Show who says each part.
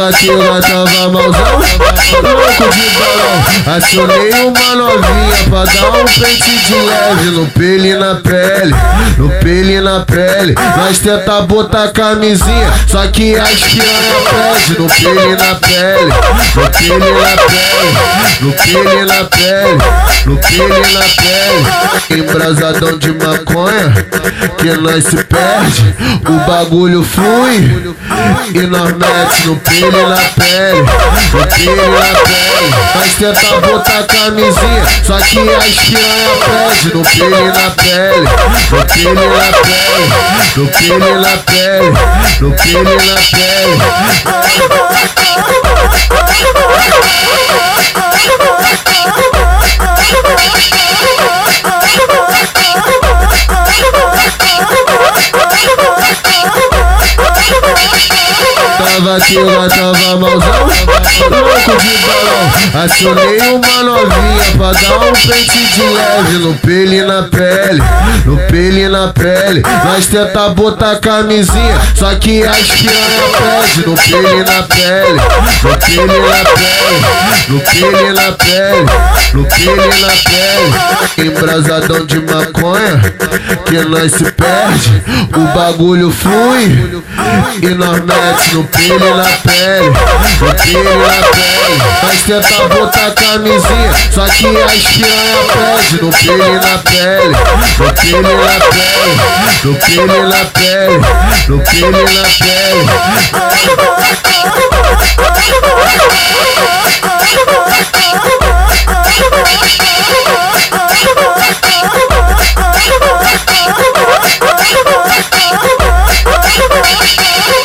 Speaker 1: Eu tava malzão, louco de balão. Acionei uma novinha pra dar um pente de leve no pele e na pele, no pele e na pele. Nós tenta botar camisinha, só que as piranha pede no pele e na pele, no pele e na pele, no pele na pele, no pele na pele. Embrasadão de maconha, que nós se perde, o bagulho flui e nós mete no pele na pele, no pele na pele. Nós tenta botar camisinha, só que as piranha pede no pele na pele, no pele na pele, no pele na pele, no pele na Tava que eu tava malzão, louco de balão. Acionei uma novinha pra dar um pente de leve no pele e na pele, no pele e na pele. Nós tenta botar camisinha, só que as piranha pede no pele e na pele, no pele e na pele, no pele e na pele, no pele e na pele. Embrasadão de maconha, que nós se perde, o bagulho flui e nós mete no pele e na pele, no pele e na pele. Nós tenta botar camisinha, só que as piranha pede no pele na pele, no pele na pele, no pele na pele, no pele na pele.